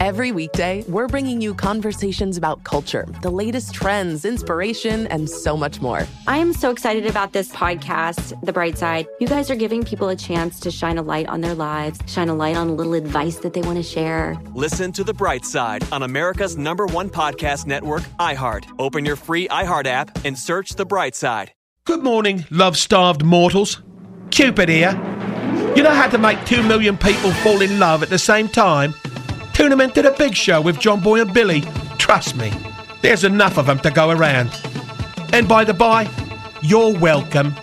Every weekday, we're bringing you conversations about culture, the latest trends, inspiration, and so much more. I am so excited about this podcast, The Bright Side. You guys are giving people a chance to shine a light on their lives, shine a light on a little advice that they want to share. Listen to The Bright Side on America's number one podcast network, iHeart. Open your free iHeart app and search The Bright Side. Good morning, love starved mortals. Cupid here. You know how to make two million people fall in love at the same time? Them into the big show with John Boy and Billy. Trust me, there's enough of them to go around. And by the by, you're welcome.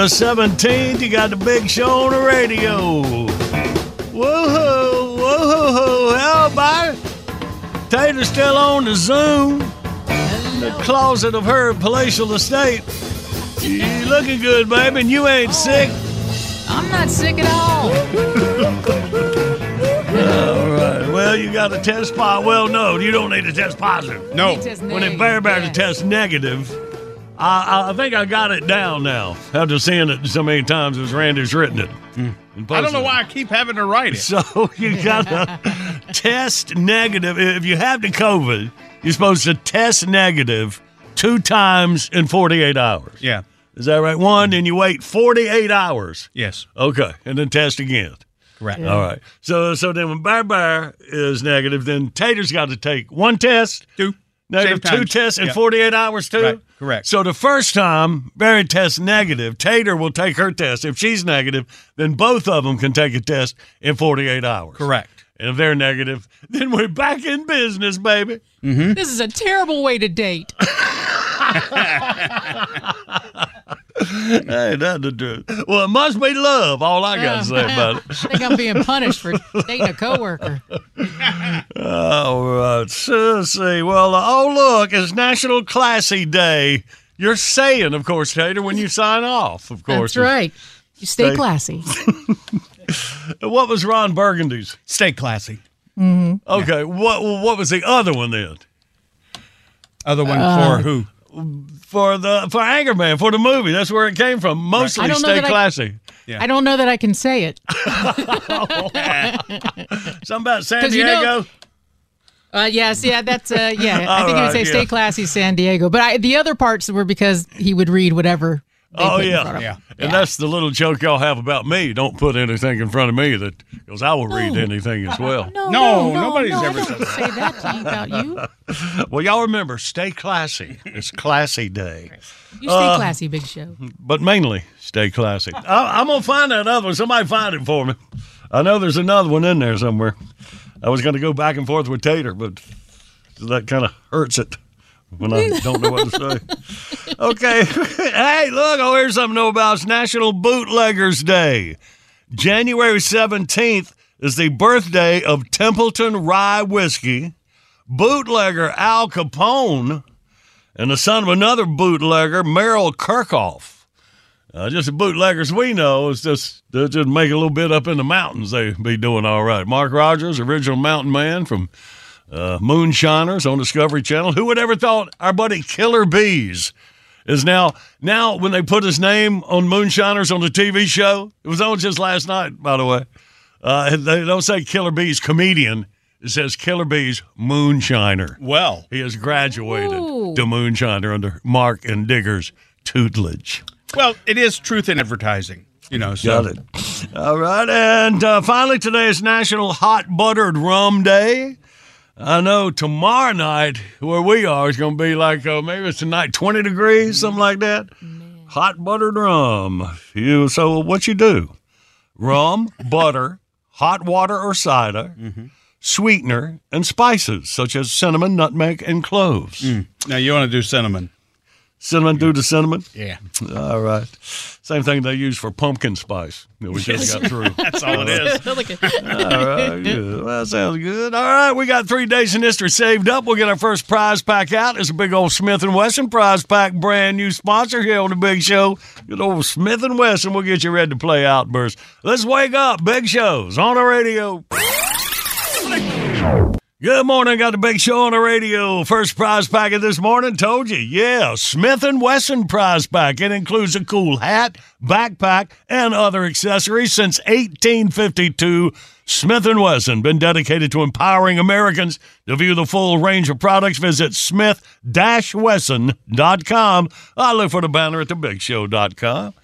The 17th. You got the big show on the radio. Woohoo, woohoo, everybody. Tater's still on the Zoom. The closet of her palatial estate. You looking good, baby, and you ain't sick. I'm not sick at all. All right. Well, you got a test positive. Well, no, you don't need a test positive. No. Test When it negative, bear bear to test negative, I, I, think I got it down now. After seeing it so many times as Randy's written it. Hmm. I don't know why I keep having to write it. So you got to test negative. If you have the COVID, you're supposed to test negative two times in 48 hours. Yeah. Is that right? One, then you wait 48 hours. Yes. Okay, and then test again. Correct. All right. So so then when Bear Bear is negative, then Tater's got to take one test, Two. Negative, Same two tests in Yeah. 48 hours too. Right. Correct. So the first time Barry tests negative, Tater will take her test. If she's negative, then both of them can take a test in 48 hours. Correct. And if they're negative, then we're back in business, baby. Mm-hmm. This is a terrible way to date. hey, that's the truth. Well, it must be love. All I got to say about it. I think I'm being punished for dating a coworker. All right. So, let's see. Well, uh, oh, look, it's National Classy Day. You're saying, of course, Tater, when you sign off, of course. That's right. You stay Stay- classy. What was Ron Burgundy's? Stay classy. Okay. What What was the other one then? Other one Uh, for who? For the for Anchorman for the movie. That's where it came from. Mostly I don't stay that I- classy. I don't know that I can say it. Something about San 'Cause you know- Diego. Uh, yes, yeah, that's uh, yeah. I All think he would say right, "Stay classy, San Diego," but I, the other parts were because he would read whatever. They Oh put in yeah. front of. And that's the little joke y'all have about me. Don't put anything in front of me that because I will read No. anything as uh, uh, well. No, No, no, no, nobody's no, ever I don't say that to you about you. Well, y'all remember, stay classy. It's classy day. You stay uh, classy, Big Show. but mainly stay classy. I, I'm gonna find that other one. Somebody find it for me. I know there's another one in there somewhere. I was gonna go back and forth with Tater, but that kind of hurts it when I don't know what to say. Okay, hey, look, oh, here's something to know about. It's National Bootleggers Day, January 17th. is the birthday of Templeton Rye Whiskey, bootlegger Al Capone, and the son of another bootlegger, Merrill Kerkhoff. Uh, just the bootleggers we know is just they just make a little bit up in the mountains. They be doing all right. Mark Rogers, original mountain man from uh, Moonshiners on Discovery Channel. Who would ever thought our buddy Killer Beaz is now now when they put his name on Moonshiners on the TV show? It was on just last night, by the way. Uh, they don't say Killer Beaz comedian. It says Killer Beaz moonshiner. Well, He has graduated Ooh. to moonshiner under Mark and Digger's tutelage. well, it is truth in advertising. You know, so Got it. All right. And uh, finally, today is National Hot Buttered Rum Day. I know tomorrow night, where we are, is going to be like uh, maybe it's tonight 20 degrees, something mm-hmm. like that. Hot buttered rum. You So, what you do? Rum, butter, hot water or cider, mm-hmm. sweetener, and spices such as cinnamon, nutmeg, and cloves. Mm. now you want to do cinnamon. Cinnamon, do to cinnamon. Yeah, All right. Same thing they use for pumpkin spice that we just got through. that's all it is. Look at- All right, good. Well, that sounds good. All right, we got three days in history saved up. We'll get our first prize pack out. It's a big old Smith and Wesson prize pack, brand new sponsor here on the Big Show. Good old Smith and Wesson. We'll get you ready to play Outburst. Let's wake up. Big Show's on the radio. Good morning. Got the big show on the radio. First prize packet this morning. Told you, yeah, Smith and Wesson prize pack. It includes a cool hat, backpack, and other accessories since 1852. Smith and Wesson been dedicated to empowering Americans. To view the full range of products, visit smith-wesson.com. I look for the banner at thebigshow.com.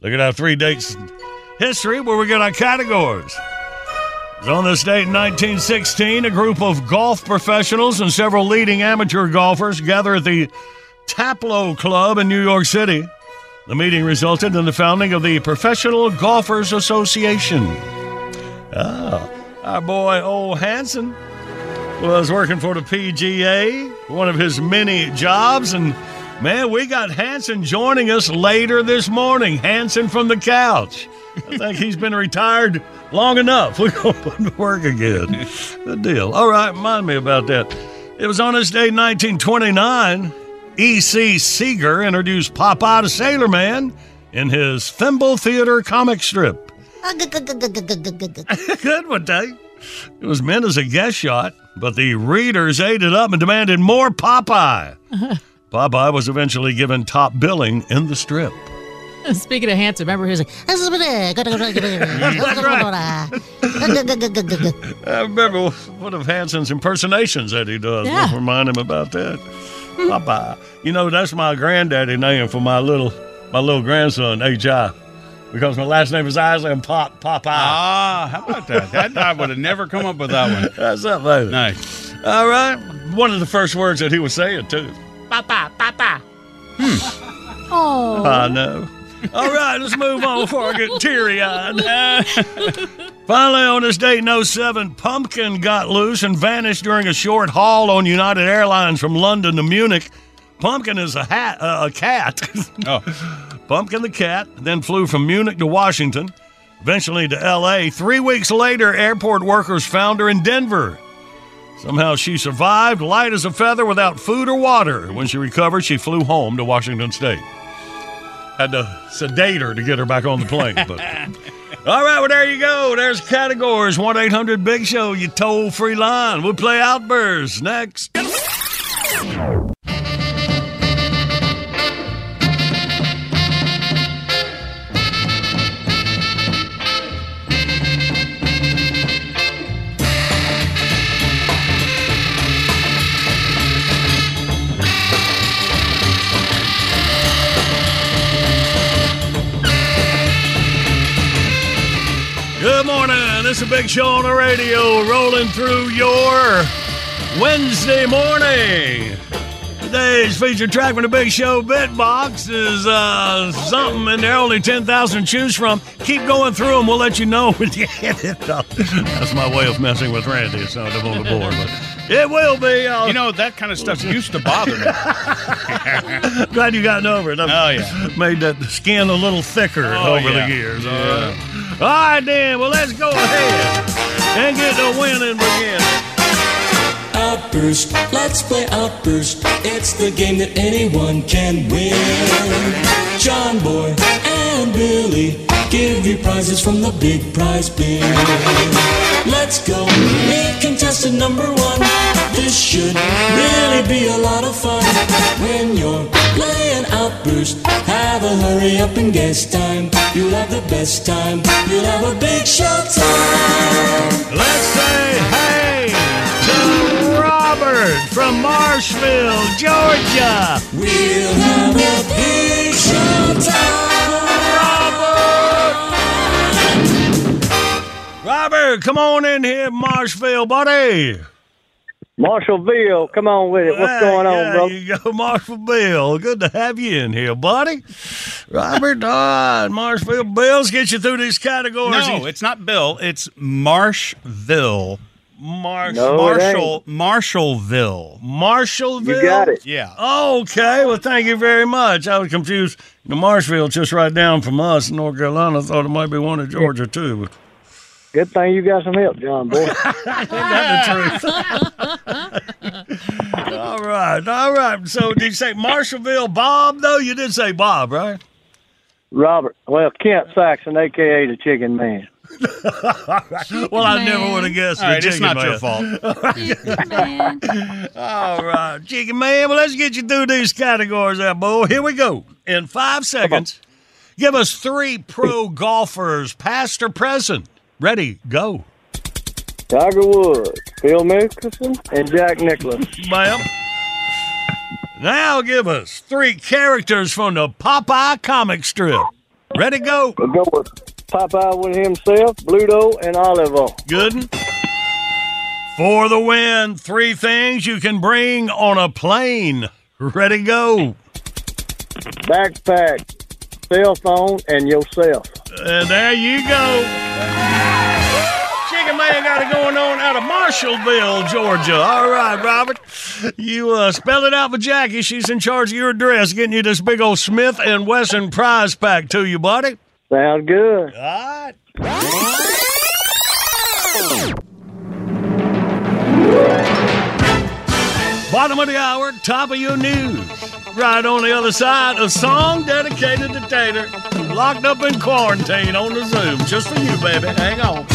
Look at our three dates in history where we get our categories. On this date in 1916, a group of golf professionals and several leading amateur golfers gather at the Taplow Club in New York City. The meeting resulted in the founding of the Professional Golfers Association. Ah, our boy Ole Hanson was working for the PGA, one of his many jobs, and man, we got Hanson joining us later this morning. Hanson from the couch. I think he's been retired long enough. We're going to put him to work again. Good deal. All right, remind me about that. It was on this day, 1929, E.C. Segar introduced Popeye to Sailor Man in his Thimble Theater comic strip. Good one, Dave. It was meant as a guest shot, but the readers ate it up and demanded more Popeye. Popeye was eventually given top billing in the strip. Speaking of handsome, remember he was like, I remember one of Hanson's impersonations that he does. Yeah. Remind him about that. Popeye. You know, that's my granddaddy name for my little my little grandson, H.I. Because my last name is Isley and Pop Popeye. Ah, how about that? that I would have never come up with that one. That's up, baby. Nice. All right. One of the first words that he was saying, too. Papa, Papa. Hmm. Oh. I know. All right, let's move on before I get teary eyed. Finally, on this date in 07, Pumpkin got loose and vanished during a short haul on United Airlines from London to Munich. Pumpkin is a hat, uh, a cat. Oh, Pumpkin the cat then flew from Munich to Washington, eventually to L.A. Three weeks later, airport workers found her in Denver. Somehow she survived, light as a feather, without food or water. When she recovered, she flew home to Washington State. Had to sedate her to get her back on the plane. But all right, well there you go. There's categories. One eight hundred Big Show. You toll free line. We'll play Outbursts next. Is a big show on the radio rolling through your Wednesday morning. Today's featured track from the Big Show Bitbox is uh, something, and there are only 10,000 to choose from. Keep going through them. We'll let you know when you hit it. That's my way of messing with Randy. It's not on the board, but it will be. I'll- you know that kind of stuff used to bother me. Glad you gotten over it. I've Oh, yeah. Made that skin a little thicker Oh, over yeah. the years. All Yeah. right. All right, then. Well, let's go ahead. and get the winning begin. Outburst, let's play Outburst. It's the game that anyone can win. John Boy and Billy give you prizes from the big prize bin. Let's go, meet contestant number one. This should really be a lot of fun. When you're playing Outburst, have a hurry up and guess time. You'll have the best time. You'll have a big show time. Let's say hey to Robert from Marshville, Georgia. We'll have a big show time. Robert, come on in here, Marshville, buddy. Marshallville, come on with it. What's Yeah, going on, yeah, bro? You go, Marshall Bill. Good to have you in here, buddy. Robert, Dodd, Marshville Bills, get you through these categories. No, it's not Bill. It's Marshville. Marsh, No, Marshall, Marshallville. Marshallville. You got it. Yeah. Okay, well, thank you very much. I was confused. You know, Marshville, just right down from us in North Carolina. I thought it might be one of Georgia too. But Good thing you got some help, John boy. Ain't that the truth? all right, all right. So, did you say Marshallville Bob? Though you did say Bob, right? Robert, well, Kent Saxon, aka the Chicken Man. well, I never would have guessed. All the right, it's Chicken not your Man. fault. All right, Chicken Man. Well, let's get you through these categories, there, boy. Here we go. In five seconds, uh-huh. give us three pro golfers, past or present. Ready? Go. Tiger Woods, Phil Mickelson, and Jack Nicklaus. Ma'am. Now give us three characters from the Popeye comic strip. Ready? Go. We'll go with Popeye with himself, Bluto, and Oliver. Good. one. For the win, three things you can bring on a plane. Ready? Go. Backpack, cell phone, and yourself. And there you go. Man got it going on out of Marshallville, Georgia. All right, Robert. You uh, spell it out for Jackie. She's in charge of your address, getting you this big old Smith and Wesson prize pack to you, buddy. Sounds good. All right. Bottom of the hour, top of your news. Right on the other side, a song dedicated to Tater, locked up in quarantine on the Zoom. Just for you, baby. Hang on.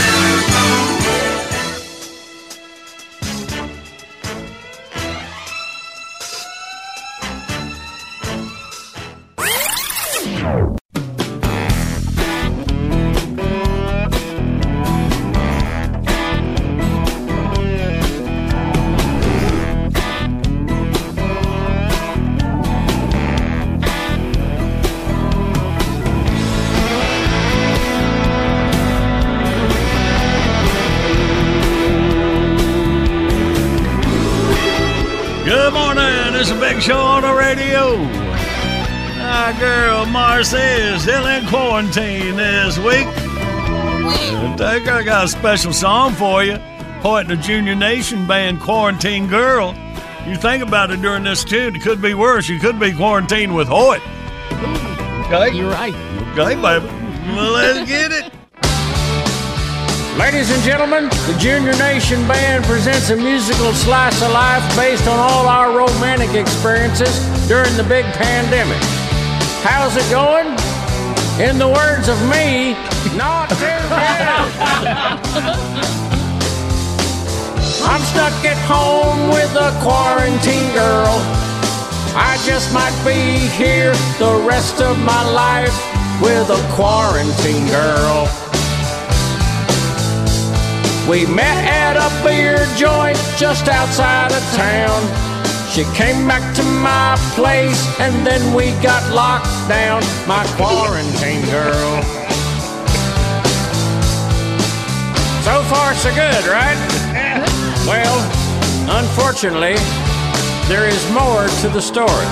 Marci is still in quarantine this week. And I got a special song for you. Point the Junior Nation band Quarantine Girl. You think about it during this tune, it could be worse. You could be quarantined with Hoyt. Okay? You're right. Okay, baby. Well, let's get it. Ladies and gentlemen, the Junior Nation Band presents a musical slice of life based on all our romantic experiences during the big pandemic. How's it going? In the words of me, not too bad. I'm stuck at home with a quarantine girl. I just might be here the rest of my life with a quarantine girl. We met at a beer joint just outside of town. She came back to my place and then we got locked down. My quarantine girl. So far, so good, right? Well, unfortunately, there is more to the story.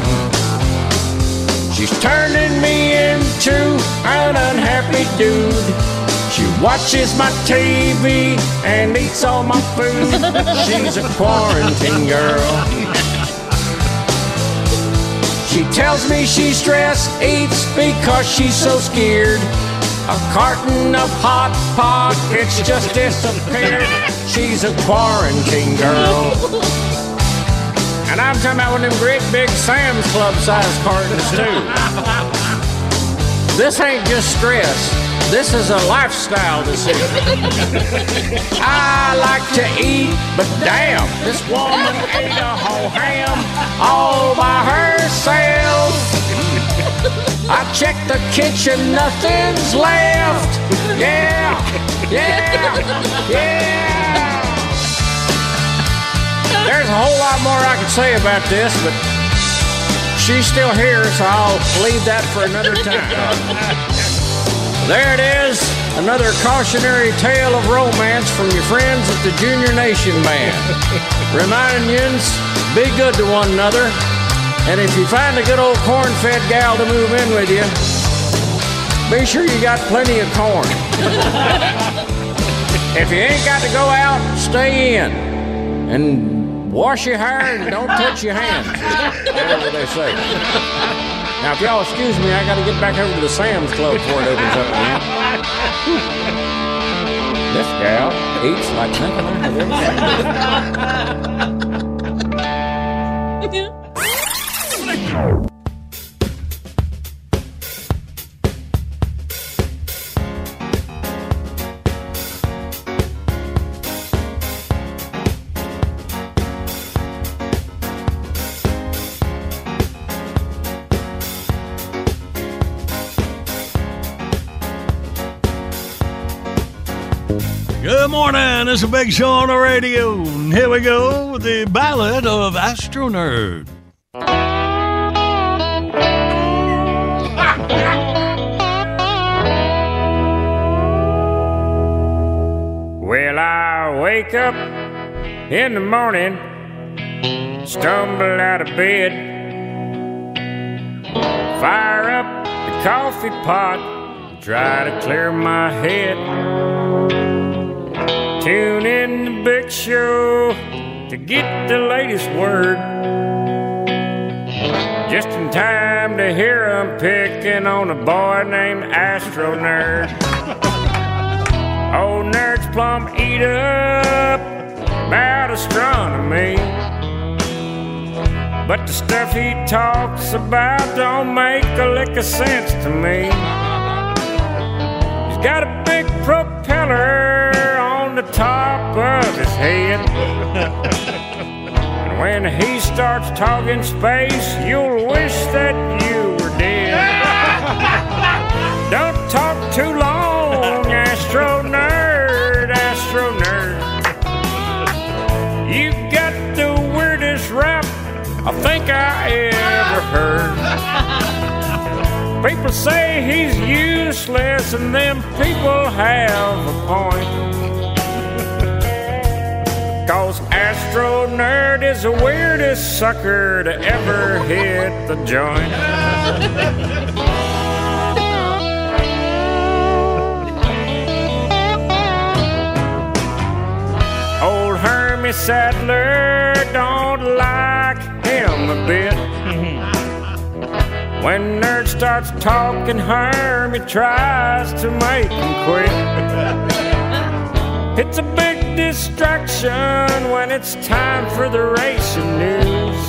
She's turning me into an unhappy dude. She watches my TV and eats all my food. She's a quarantine girl. She tells me she's stressed, eats because she's so scared. A carton of hot pockets just disappeared. she's a quarantine girl. And I'm talking about one of them great big Sam's Club size cartons too. This ain't just stress. This is a lifestyle decision. I like to eat, but damn, this woman ate a whole ham all by herself. I checked the kitchen, nothing's left. Yeah, yeah, yeah. There's a whole lot more I could say about this, but she's still here, so I'll leave that for another time. There it is, another cautionary tale of romance from your friends at the Junior Nation Band. Reminding yous, be good to one another, and if you find a good old corn-fed gal to move in with you, be sure you got plenty of corn. if you ain't got to go out, stay in. And wash your hair and don't touch your hands. Whatever they say. Now, if y'all excuse me, I got to get back over to the Sam's Club before it opens up again. This gal eats like nothing I have It's a big show on the radio. Here we go with the ballad of Astro Nerd. Well, I wake up in the morning, stumble out of bed, fire up the coffee pot, try to clear my head. Tune in the big show to get the latest word. Just in time to hear 'em picking on a boy named Astro Nerd. Old nerd's plumb eat up about astronomy. But the stuff he talks about don't make a lick of sense to me. He's got a big propeller the top of his head. and when he starts talking space, you'll wish that you were dead. Don't talk too long, Astro Nerd, Astro Nerd. You got the weirdest rap I think I ever heard. People say he's useless, and them people have a point. Cause Astro Nerd is the weirdest sucker to ever hit the joint. Old Hermie Sadler don't like him a bit. When Nerd starts talking, Hermie tries to make him quit. It's a big distraction when it's time for the racing news.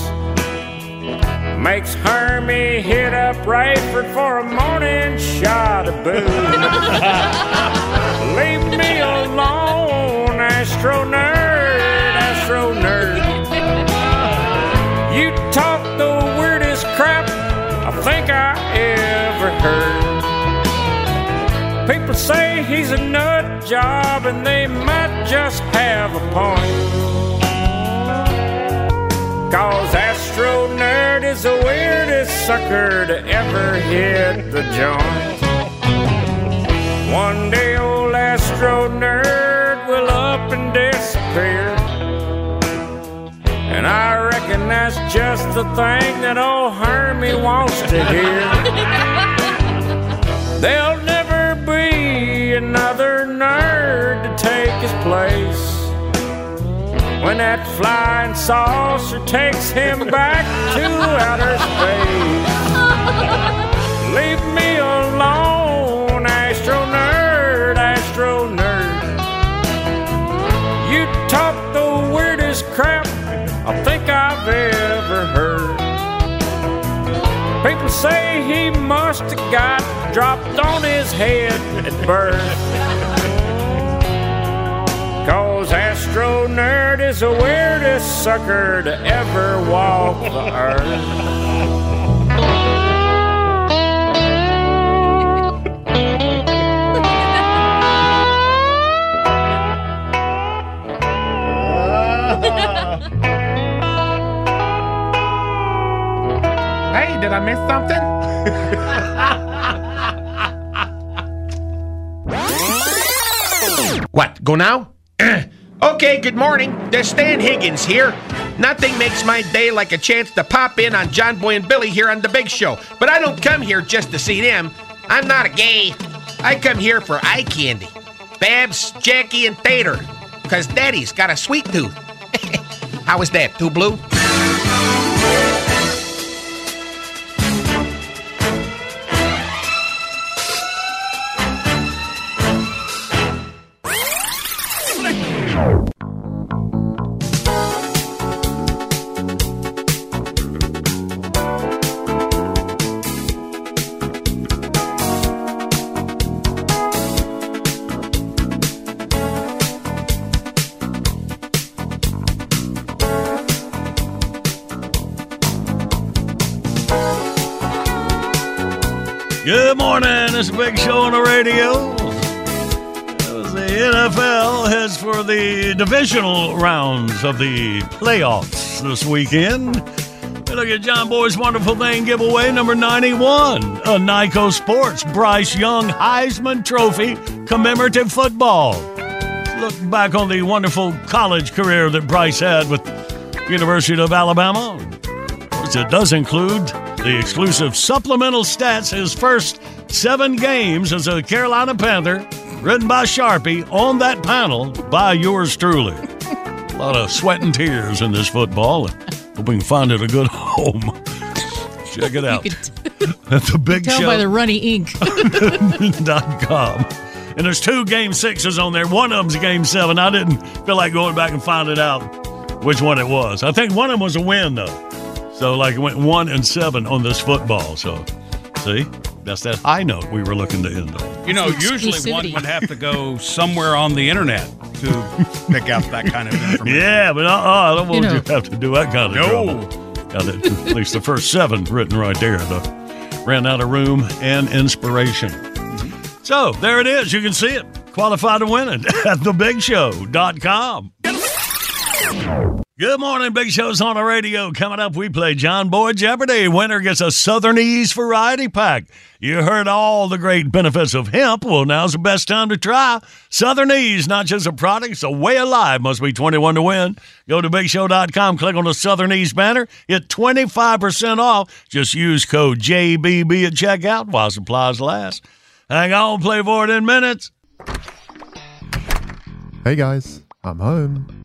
Makes Hermie hit up Rayford for a morning shot of booze. Leave me alone, Astro Nerd, Astro Nerd. You talk the weirdest crap I think I ever heard. People say he's a nut job, and they might just have a point. Cause Astro Nerd is the weirdest sucker to ever hit the joint. One day old Astro Nerd will up and disappear. And I reckon that's just the thing that old Hermie wants to hear. There'll flying saucer takes him back to outer space. Leave me alone, astro nerd, astro nerd. You talk the weirdest crap I think I've ever heard. People say he must have got dropped on his head at birth. Astro Nerd is the weirdest sucker to ever walk the earth. Hey, did I miss something? what, go now? okay, good morning. There's Stan Higgins here. Nothing makes my day like a chance to pop in on John Boy and Billy here on The Big Show. But I don't come here just to see them. I'm not a gay. I come here for eye candy. Babs, Jackie, and Tater. Because Daddy's got a sweet tooth. How is that? Too blue? A big show on the radio. The NFL heads for the divisional rounds of the playoffs this weekend. We look at John Boy's wonderful thing giveaway number 91. A Nyco Sports Bryce Young Heisman Trophy commemorative football. Look back on the wonderful college career that Bryce had with University of Alabama. Of course, it does include the exclusive supplemental stats his first seven games as a Carolina Panther, written by Sharpie on that panel by yours truly. a lot of sweat and tears in this football. Hope we can find it a good home. Check it out. That's a big Tell show. by the runny ink. dot com. And there's two game sixes on there. One of them's game seven. I didn't feel like going back and finding out which one it was. I think one of them was a win though. So like it went one and seven on this football. So see, that's that high note we were looking to end on. You know, usually one would have to go somewhere on the internet to pick out that kind of information. Yeah, but uh, uh, I don't want You you, know. to have to do that kind of No. trouble. Got it, at least the first seven written right there. The, ran out of room and inspiration. So there it is. You can see it. Qualified to win it at thebigshow.com. Good morning, Big Show's on the radio. Coming up, we play John Boy Jeopardy. Winner gets a Southern Ease Variety Pack. You heard all the great benefits of hemp. Well, now's the best time to try Southern Ease. Not just a product, it's a way of life. Must be 21 to win. Go to BigShow.com, click on the Southern Ease banner. Get 25% off. Just use code JBB at checkout while supplies last. Hang on, play for it in minutes. Hey guys, I'm home.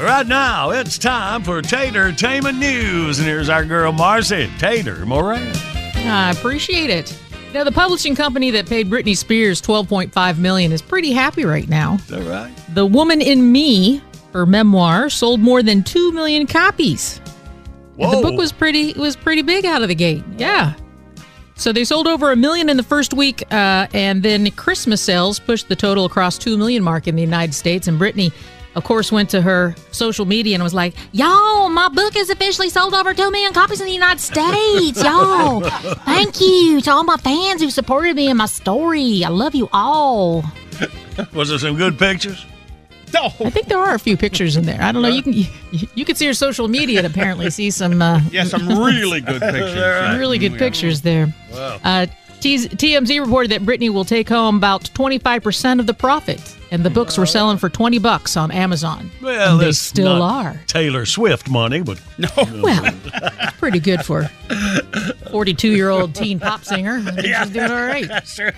Right now, it's time for Tater Tainment News. And here's our girl, Marci Tater Moran. I appreciate it. Now, the publishing company that paid Britney Spears 12.5 million is pretty happy right now. Is that right? The Woman in Me, her memoir, sold more than 2 million copies. And the book was pretty was pretty big out of the gate. Yeah. So they sold over a million in the first week, uh, and then Christmas sales pushed the total across two million mark in the United States. And Britney, of course, went to her social media and was like, "Y'all, my book is officially sold over two million copies in the United States. Y'all, thank you to all my fans who supported me in my story. I love you all." Was there some good pictures? I think there are a few pictures in there. I don't know. You can you, you can see her social media and apparently see some. Uh, Yeah, some really good pictures. some really good pictures there. Wow. Uh, TMZ reported that Britney will take home about 25% of the profit, and the books were selling for 20 bucks on Amazon. Well, and they still not are. Taylor Swift money, but no. Well, pretty good for 42 year old teen pop singer. I think she's doing all right. That's true.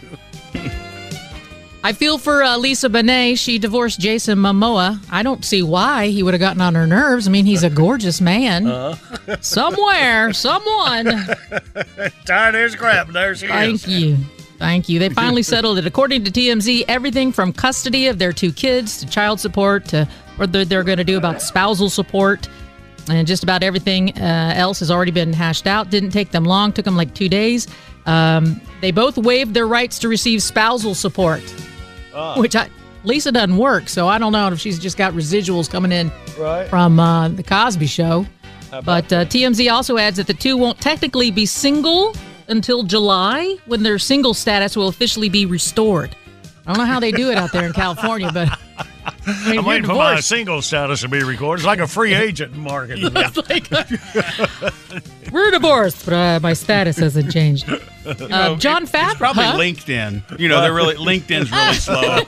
I feel for uh, Lisa Bonet. She divorced Jason Momoa. I don't see why he would have gotten on her nerves. I mean, he's a gorgeous man. Uh-huh. Somewhere, someone. Tired as crap. There she Thank is. you. Thank you. They finally settled it. According to TMZ, everything from custody of their two kids to child support to what they're, they're going to do about spousal support and just about everything uh, else has already been hashed out. Didn't take them long, took them like two days. Um, they both waived their rights to receive spousal support, which I, Lisa doesn't work, so I don't know if she's just got residuals coming in Right. from uh, the Cosby Show. But uh, TMZ also adds that the two won't technically be single until July, when their single status will officially be restored. I don't know how they do it out there in California, but I mean, I'm waiting you're for my single status to be recorded. It's like a free agent market. We're divorced, but uh, my status hasn't changed. You Uh, know, John it's probably huh? LinkedIn. You know, they're really LinkedIn's really slow.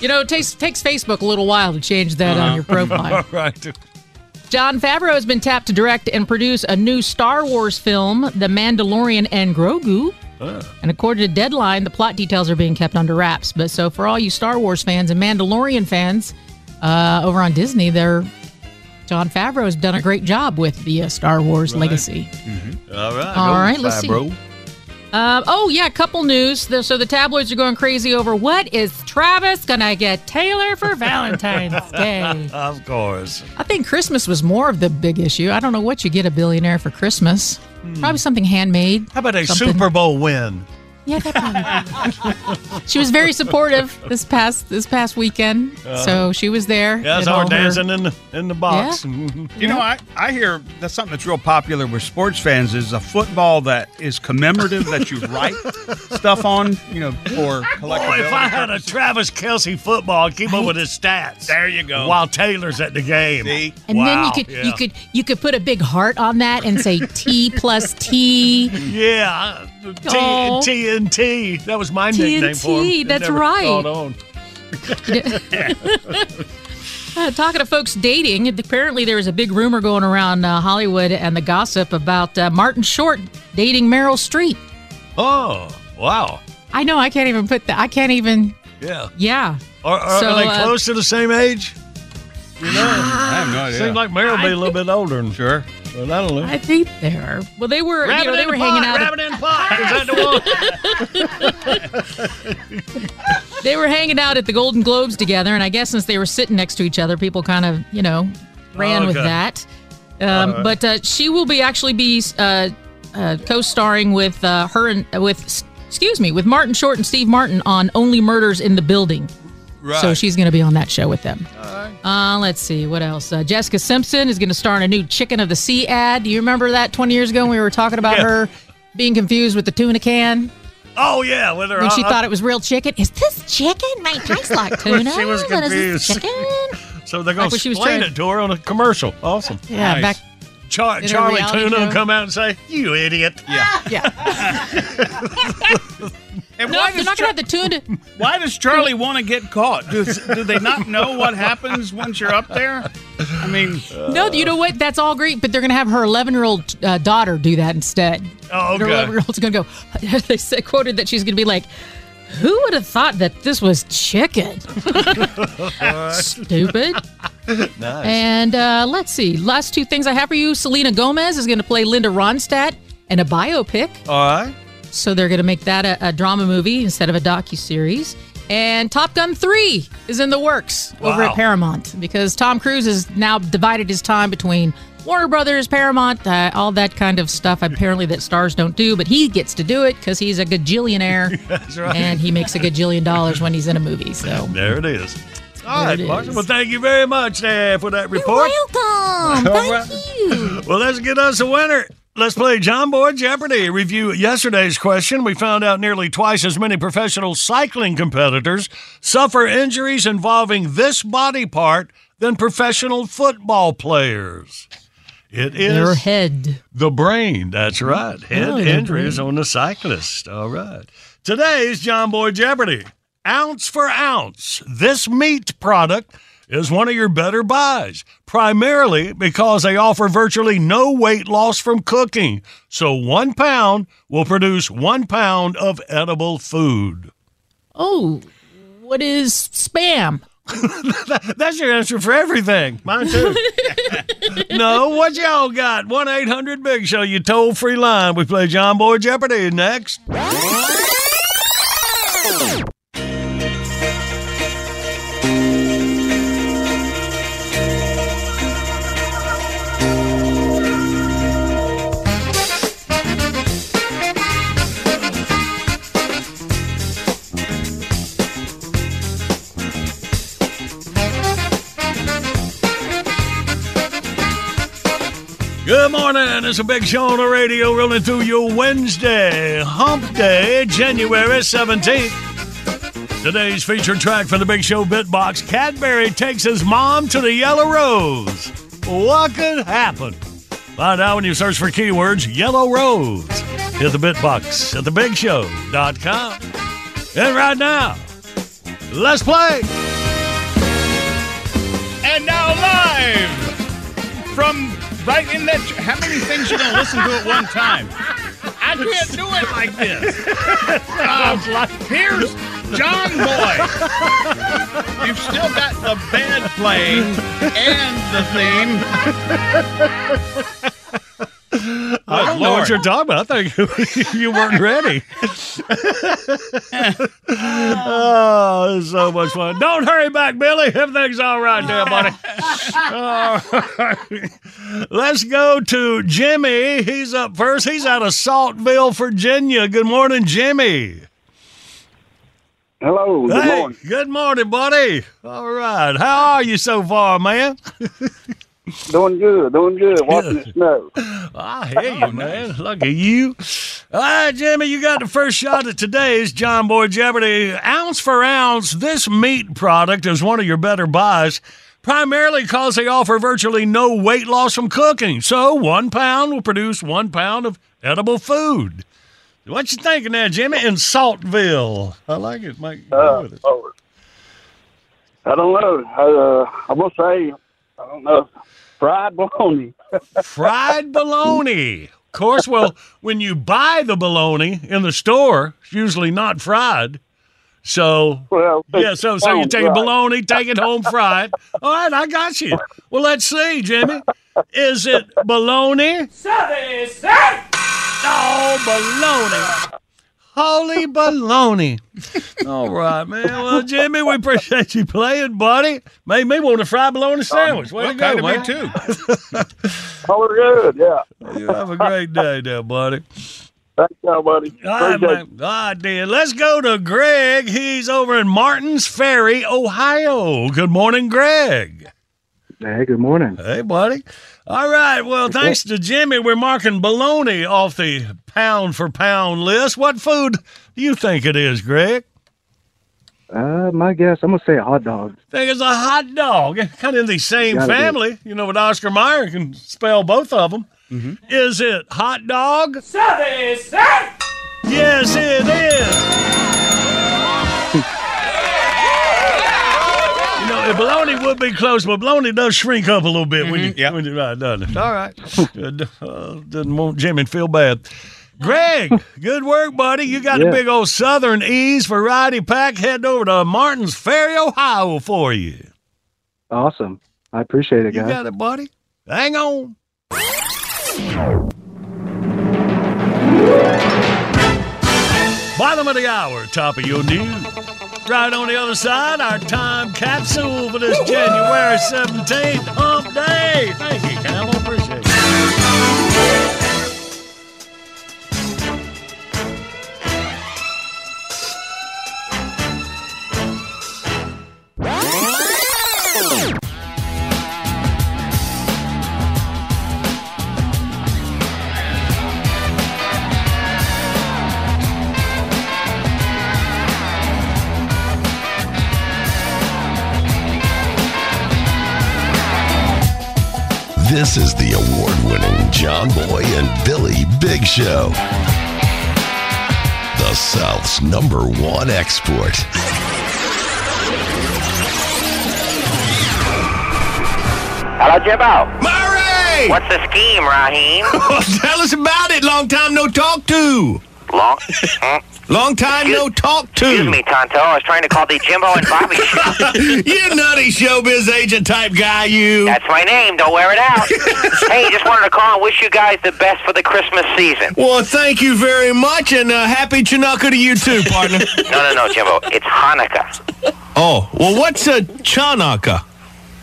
You know, it takes takes Facebook a little while to change that Uh-huh. on your profile. right. Jon Favreau has been tapped to direct and produce a new Star Wars film, The Mandalorian and Grogu. And according to Deadline, the plot details are being kept under wraps. But so for all you Star Wars fans and Mandalorian fans uh, over on Disney, they're Jon Favreau has done a great job with the uh, Star Wars legacy. All right. All right, let's see. Favreau. Uh, oh yeah, couple news. So the tabloids are going crazy over what is Travis gonna get Taylor for Valentine's Day? Of course. I think Christmas was more of the big issue. I don't know what you get a billionaire for Christmas. Probably something handmade. How about a something- Super Bowl win? Yeah, that probably. she was very supportive this past this past weekend. Uh-huh. so she was there. Yeah, I in saw her all her- dancing in the in the box. Mm-hmm. You know, I, I hear that's something that's real popular with sports fans is a football that is commemorative that you write stuff on, you know, for collectibility. Boy, if I had a Travis Kelce football, I'd keep up with his stats. There you go. While Taylor's at the game. See? And then you could yeah. you could you could put a big heart on that and say T plus T. Yeah, T- Oh. TNT. That was my nickname for him. TNT, that's never right. on. Uh, talking to folks dating, apparently there was a big rumor going around uh, Hollywood and the gossip about uh, Martin Short dating Meryl Streep. Oh, wow. I know I can't even put that. I can't even. Yeah. Yeah. Are, are, So, are they uh, close to the same age? You know, I have no idea. Seems like Meryl will be a little bit older. Sure. Well, that'll do. I think they are. Well, they were. Rabbit you know, they were the hanging pot, out. rabbit in pot. Is that the one? they were hanging out at the Golden Globes together, and I guess since they were sitting next to each other, people kind of, you know, ran with Okay. that. Um, All right. But uh, she will be actually be uh, uh, co-starring with uh, her and with excuse me with Martin Short and Steve Martin on Only Murders in the Building. So she's going to be on that show with them. Uh, let's see what else. Uh, Jessica Simpson is going to star in a new Chicken of the Sea ad. Do you remember that 20 years ago when we were talking about Yeah. her being confused with the tuna can? Oh yeah, with her. when she uh, thought it was real chicken. Is this chicken? Might taste like tuna. she was but is this confused. chicken? So they're Like going to she was explain it to her on a commercial. Awesome. Yeah, Nice. back Char- Charlie Tuna show. come out and say, "You idiot." Yeah. Yeah. And no, why they're does not Char- going to have the tuna. Why does Charlie want to get caught? Do, do they not know what happens once you're up there? I mean, No, you know what? That's all great, but they're going to have her 11 year old uh, daughter do that instead. Oh, And Her 11 year old's going to go. They said, quoted that she's going to be like, "Who would have thought that this was chicken?" Stupid. Nice. And uh, let's see. Last two things I have for you. Selena Gomez is going to play Linda Ronstadt in a biopic. All right. So they're going to make that a, a drama movie instead of a docu series. And Top Gun 3 is in the works over at Paramount because Tom Cruise has now divided his time between Warner Brothers, Paramount, uh, all that kind of stuff apparently that stars don't do, but he gets to do it because he's a gajillionaire That's right. and he makes a gajillion dollars when he's in a movie. So There it is. All There right, it Well, thank you very much uh, for that report. welcome. All right. you. Well, let's get us a winner. Let's play John Boy Jeopardy. Review yesterday's question. We found out nearly twice as many professional cycling competitors suffer injuries involving this body part than professional football players. It is Their head. the brain. That's mm-hmm. right. Head Oh, injuries on the cyclist. All right. Today's John Boy Jeopardy. Ounce for ounce, this meat product is one of your better buys, primarily because they offer virtually no weight loss from cooking. So one pound will produce one pound of edible food. Oh, what is spam? That's your answer for everything. Mine too. no, what y'all got? 1 800 Big Show, you toll free line. We play John Boy Jeopardy next. Good morning. It's a big show on the radio rolling through your Wednesday, Hump Day, January 17th. Today's featured track for the Big Show Bitbox Cadbury takes his mom to the Yellow Rose. What could happen? Find out when you search for keywords Yellow Rose. Hit the Bitbox at thebigshow.com. And right now, let's play. and now live from right in that. How many things you gonna listen to at one time? I can't do it like this. Um, here's John Boy. You've still got the band playing and the theme. I don't know what you're talking about. I think you weren't ready. oh, this is so much fun. Don't hurry back, Billy. Everything's all right there, buddy. All right. Let's go to Jimmy. He's up first. He's out of Saltville, Virginia. Good morning, Jimmy. Hello. Good Hey, morning. Good morning, buddy. All right. How are you so far, man? Doing good. Doing good. Watching it snow. I hear you, man. Look at you. All right, Jimmy, you got the first shot at today's John Boy Jeopardy. Ounce for ounce, this meat product is one of your better buys, primarily because they offer virtually no weight loss from cooking. So one pound will produce one pound of edible food. What you thinking there, Jimmy? In Saltville. I like it. Mike. Uh, it. I don't know. I, uh, I will say, I don't know. Fried bologna. fried bologna. Of course, well, when you buy the bologna in the store, it's usually not fried. So, Well, yeah, so so you sounds take a right. bologna, take it home, fried. All right, I got you. Well, let's see, Jimmy. Is it baloney? Oh, baloney. Holy baloney. All right, man. Well, Jimmy, we appreciate you playing, buddy. Made me want a fried bologna sandwich. Way well, to go, kinda me man. too. Oh, we're good. Yeah. You have a great day now, buddy. Thanks, now, buddy. All right, Appreciate man. All right, then. Let's go to Greg. He's over in Martins Ferry, Ohio. Good morning, Greg. Hey, good morning. Hey, buddy. All right. Well, thanks to Jimmy, we're marking bologna off the pound for pound list. What food do you think it is, Greg? Uh, my guess, I'm gonna say a hot dog. think it's a hot dog. Kind of in the same Gotta be. family. You know, with Oscar Mayer can spell both of them. Mm-hmm. Is it hot dog? Yes, it is. Bologna would be close, but bologna does shrink up a little bit when you yeah. when you right, doesn't it? All right. Good. Uh, didn't want Jimmy to feel bad. Greg, good work, buddy. You got a Yeah. big old Southern Ease variety pack heading over to Martins Ferry, Ohio for you. Awesome. I appreciate it, You got it, buddy. Hang on. Bottom of the hour, top of your news. Right on the other side, our time capsule for this January 17th, Hump Day. Thank you, Campbell. Appreciate it. This is the award winning John Boy and Billy Big Show. The South's number one export. Hello, Jimbo. Murray! What's the scheme, Raheem? Tell us about it. Long time no talk to. Long, Hmm? Long time no talk to. Excuse me, Tonto. I was trying to call the Jimbo and Bobby show. you nutty showbiz agent type guy, you. That's my name. Don't wear it out. hey, just wanted to call and wish you guys the best for the Christmas season. Well, thank you very much, and uh, happy Chanukah to you too, partner. No, no, no, Jimbo. It's Hanukkah. oh, well, what's a Chanukah?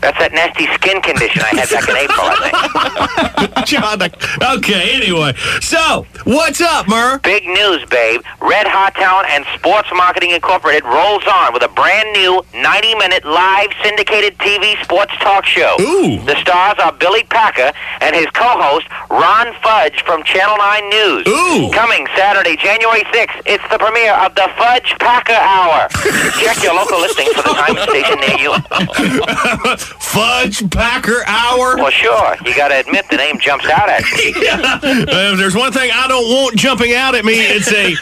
That's that nasty skin condition I had back in April, I think. Chanukah. Okay, anyway. So, what's up, Mur? Big news, babe. Red Hot Talent and Sports Marketing Incorporated rolls on with a brand new 90-minute live syndicated TV sports talk show. Ooh. The stars are Billy Packer and his co-host Ron Fudge from Channel 9 News. Ooh. Coming Saturday, January 6th, it's the premiere of the Fudge Packer Hour. Check your local listing for the time and station near you. Fudge Packer Hour? Well, sure. You got to admit the name jumps out at you. Uh, if there's one thing I don't want jumping out at me, it's a,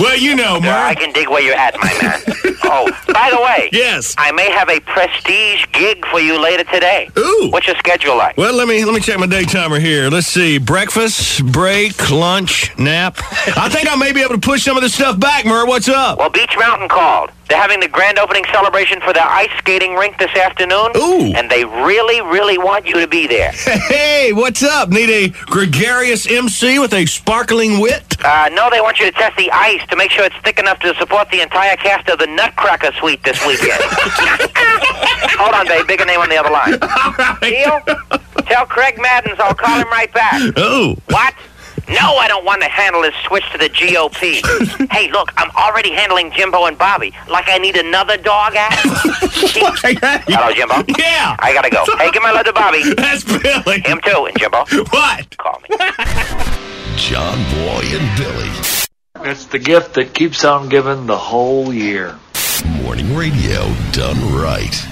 well, you know, Mur. I can dig where you're at, my man. Oh, by the way. Yes. I may have a prestige gig for you later today. Ooh. What's your schedule like? Well, let me let me check my day timer here. Let's see: breakfast, break, lunch, nap. I think I may be able to push some of this stuff back, Mur. What's up? Well, Beech Mountain called. They're having the grand opening celebration for their ice skating rink this afternoon. Ooh. And they really, really want you to be there. Hey, what's up? Need a gregarious MC with a sparkling wit? Uh, no, they want you to test the ice to make sure it's thick enough to support the entire cast of the Nutcracker Suite this weekend. Hold on, babe. Bigger name on the other line. Deal? Tell Craig Maddens I'll call him right back. Oh. What? No, I don't want to handle this switch to the GOP. hey, look, I'm already handling Jimbo and Bobby. Like I need another dog act? Hello, Jimbo? Yeah. I gotta go. Hey, give my love to Bobby. That's Billy. Him too, and Jimbo. What? Call me. John Boy and Billy. It's the gift that keeps on giving the whole year. Morning radio done right.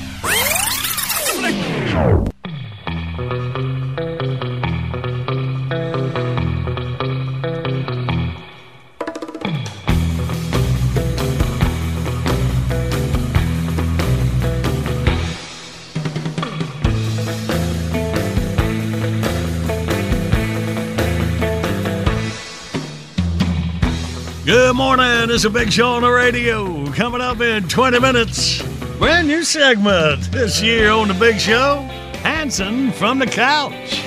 Good morning. It's a big show on the radio. Coming up in 20 minutes. Brand new segment this year on the big show. Hanson from the couch.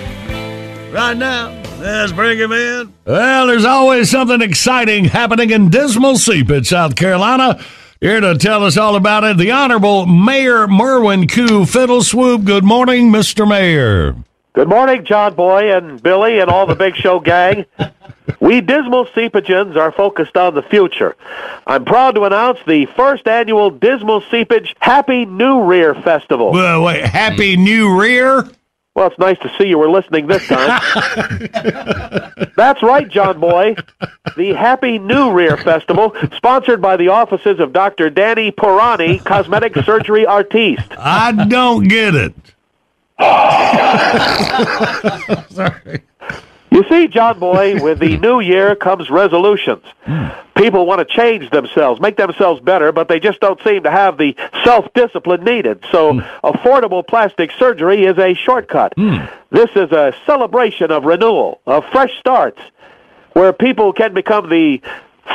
right now. Let's bring him in. Well, there's always something exciting happening in Dismal Seepage, South Carolina. Here to tell us all about it, the Honorable Mayor Merwin Q. Fiddle Swoop. Good morning, Mr. Mayor. Good morning, John Boy and Billy and all the Big Show gang. We Dismal Seepageans are focused on the future. I'm proud to announce the first annual Dismal Seepage Happy New Rear Festival. Well, wait, Happy New Rear? Well, it's nice to see you were listening this time. That's right, John Boy. The Happy New Rear Festival, sponsored by the offices of Dr. Danny Pirani, cosmetic surgery artiste. I don't get it. Sorry. You see, John Boy, with the new year comes resolutions. People want to change themselves, make themselves better, but they just don't seem to have the self discipline needed. So, affordable plastic surgery is a shortcut. This is a celebration of renewal, of fresh starts, where people can become the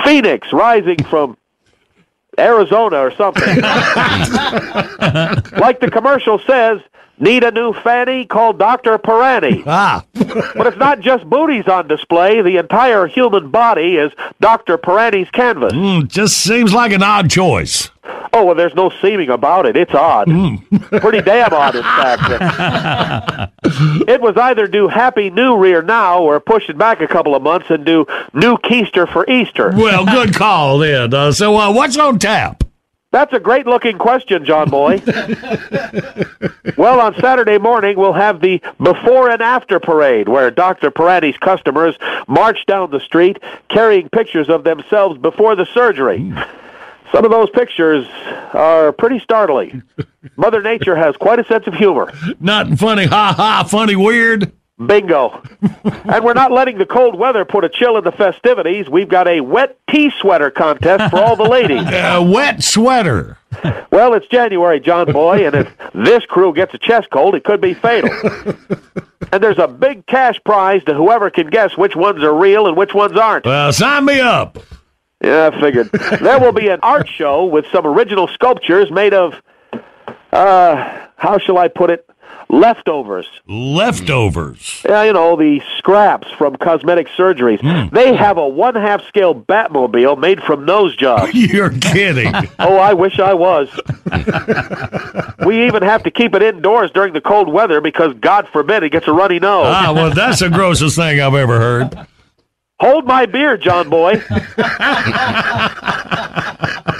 phoenix rising from Arizona or something. like the commercial says, need a new fanny? Call Dr. Pirani. Ah. but it's not just booties on display. The entire human body is Dr. Pirani's canvas. Mm, just seems like an odd choice. Oh, well, there's no seeming about it. It's odd. Pretty damn odd, in fact. it was either do Happy New Rear now or push it back a couple of months and do New Keister for Easter. Well, good call then. Uh, so, uh, what's on tap? That's a great looking question, John Boy. well, on Saturday morning, we'll have the before and after parade where Dr. Pirani's customers march down the street carrying pictures of themselves before the surgery. Hmm. Some of those pictures are pretty startling. Mother Nature has quite a sense of humor. Not funny, ha ha, funny, weird. Bingo. and we're not letting the cold weather put a chill in the festivities. We've got a wet tea sweater contest for all the ladies. A wet sweater. Well, it's January, John Boy, and if this crew gets a chest cold, it could be fatal. and there's a big cash prize to whoever can guess which ones are real and which ones aren't. Well, sign me up. Yeah, I figured. there will be an art show with some original sculptures made of, uh, how shall I put it? Leftovers. Leftovers. Yeah, you know, the scraps from cosmetic surgeries. They have a one half scale Batmobile made from nose jobs. You're kidding. oh, I wish I was. we even have to keep it indoors during the cold weather because, God forbid, it gets a runny nose. Ah, well, that's the grossest thing I've ever heard. Hold my beer, John Boy.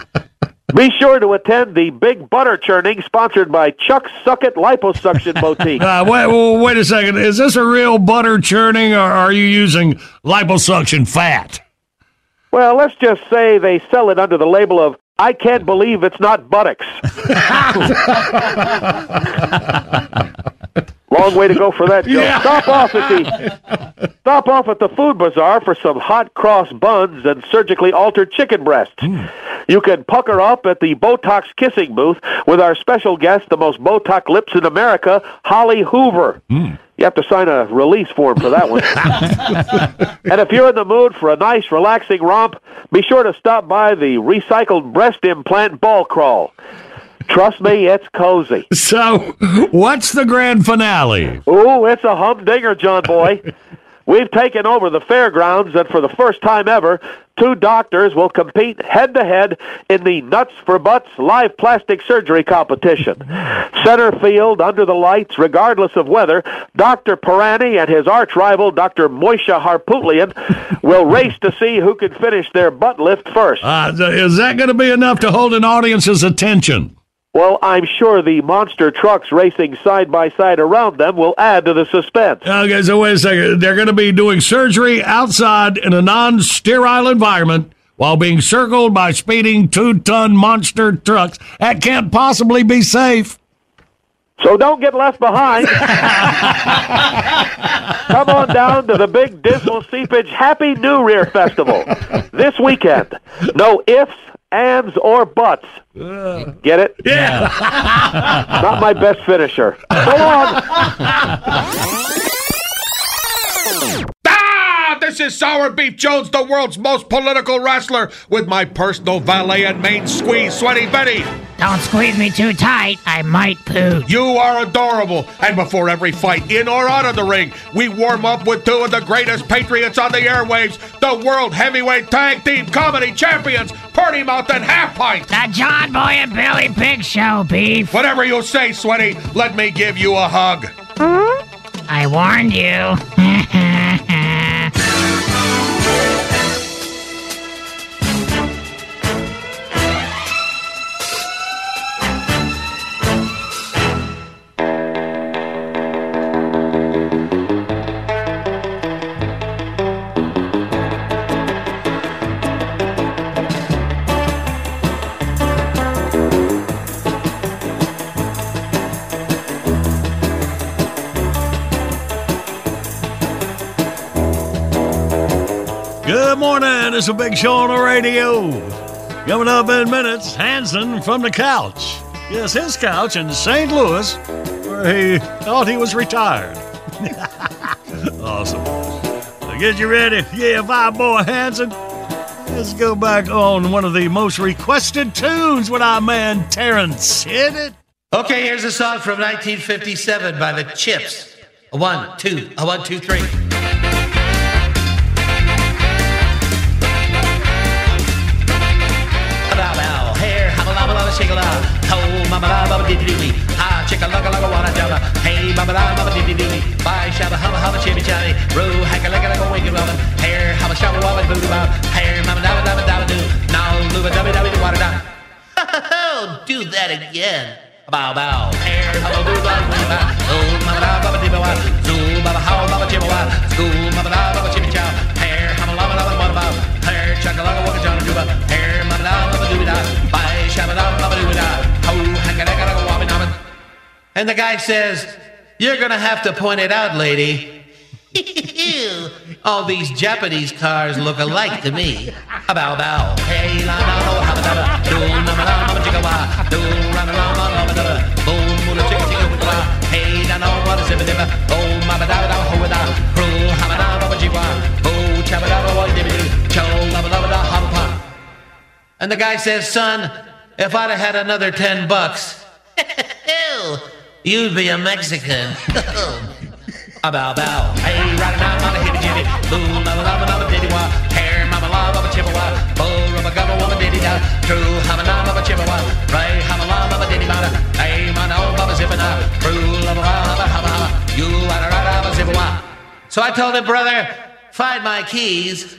Be sure to attend the Big Butter Churning sponsored by Chuck Suckett Liposuction Boutique. Uh, wait, well, wait a second. Is this a real butter churning or are you using liposuction fat? Well, let's just say they sell it under the label of I can't believe it's not buttocks. Long way to go for that, Joe. Yeah. Stop off at the stop off at the food bazaar for some hot cross buns and surgically altered chicken breasts. Hmm. You can pucker up at the Botox kissing booth with our special guest, the most Botox lips in America, Holly Hoover. Hmm. You have to sign a release form for that one. and if you're in the mood for a nice, relaxing romp, be sure to stop by the recycled breast implant ball crawl. Trust me, it's cozy. So, what's the grand finale? Ooh, it's a humdinger, John Boy. We've taken over the fairgrounds, and for the first time ever, two doctors will compete head to head in the Nuts for Butts live plastic surgery competition. Center field, under the lights, regardless of weather, Dr. Pirani and his arch rival, Dr. Moisha Harputlian, will race to see who can finish their butt lift first. Uh, is that going to be enough to hold an audience's attention? Well, I'm sure the monster trucks racing side by side around them will add to the suspense. Okay, so wait a second. They're going to be doing surgery outside in a non sterile environment while being circled by speeding two ton monster trucks. That can't possibly be safe. So don't get left behind. Come on down to the big Dismal Seepage Happy New Rear Festival this weekend. No ifs, ands, or buts. Get it? Yeah. Not my best finisher. So long. This is Sour Beef Jones, the world's most political wrestler, with my personal valet and main squeeze, Sweaty Betty. Don't squeeze me too tight. I might poo. You are adorable. And before every fight, in or out of the ring, we warm up with two of the greatest patriots on the airwaves, the World Heavyweight Tag Team Comedy Champions, Party Mouth and Half Pint. The John Boy and Billy Big Show, beef. Whatever you say, Sweaty, let me give you a hug. I warned you. It's a big show on the radio. Coming up in minutes, Hanson from the couch. Yes, his couch in St. Louis, where he thought he was retired. awesome. So get you ready. Yeah, my boy Hanson. Let's go back on one of the most requested tunes with our man Terrence. Hit it. Okay, here's a song from 1957 by the Chips. A one, two, a one, two, three. Shake a love. Oh, mama, la, bubba, diddy doo Ah, chicka, lugga, lugga, wanna jabba. Hey, mama, la, bubba, diddy doo Bye, shabba, hubba, hubba, chibby, chabby. Roo, hacka, lugga, lugga, winky, rubba. Hair, hubba, shabba, wabba, boo, boo, bow. Hair, mama, dabba, dabba, dabba, doo. Now, lubba, dubby, dubby, doo, water, down. Oh, do that again. Bow, bow. Hair, hubba, boo, boo, boo, bow. Oh, mama, la, bubba, dibba, wa. Zoo, bubba, how, bubba, chibba, wa. School, mama, la, bubba, chibby, chow. And the guy says, You're gonna have to point it out, lady. All these Japanese cars look alike to me. A bow bow. Hey la la ho ha da da. Do na ma la ma chicka wa. Do ra na la ma la ma da. Boom boom chicka chicka wa. Hey da no wa da zibba dibba. Oh ma ba da da ho da. Cru ha ma da ba ba chicka. Oh cha ba da ba wa dibba dibba. Cho la ba da ba da ha ba pa. And the guy says, Son, if I'd have had another ten bucks, you'd be a Mexican. A bow bow. Hey, right now, mama, hibby jibby. Boo, mama, lava, lava, diddy wah. Hair, mama, lava, mama, chippewa. Boo, rubber, gubba, wubba, diddy da. True, hama, na, mama, chippewa. Right, hama, lava, mama, diddy bada. Hey, ma, no, mama, zippin' da. True, lava, hama, hama, hama. You, rada, hama, zippa, wah. So I told him, brother, find my keys.